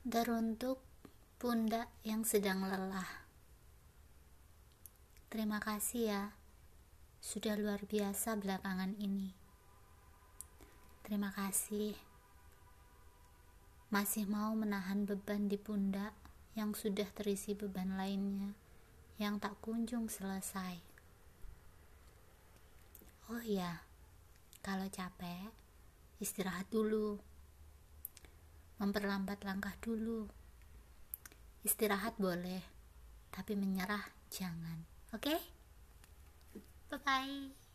Teruntuk pundak yang sedang lelah. Terima kasih ya, sudah luar biasa belakangan ini. Terima kasih masih mau menahan beban di pundak yang sudah terisi beban lainnya yang tak kunjung selesai. Oh ya, kalau capek, istirahat dulu memperlambat langkah dulu. Istirahat boleh, tapi menyerah jangan. Oke? Okay? Bye bye.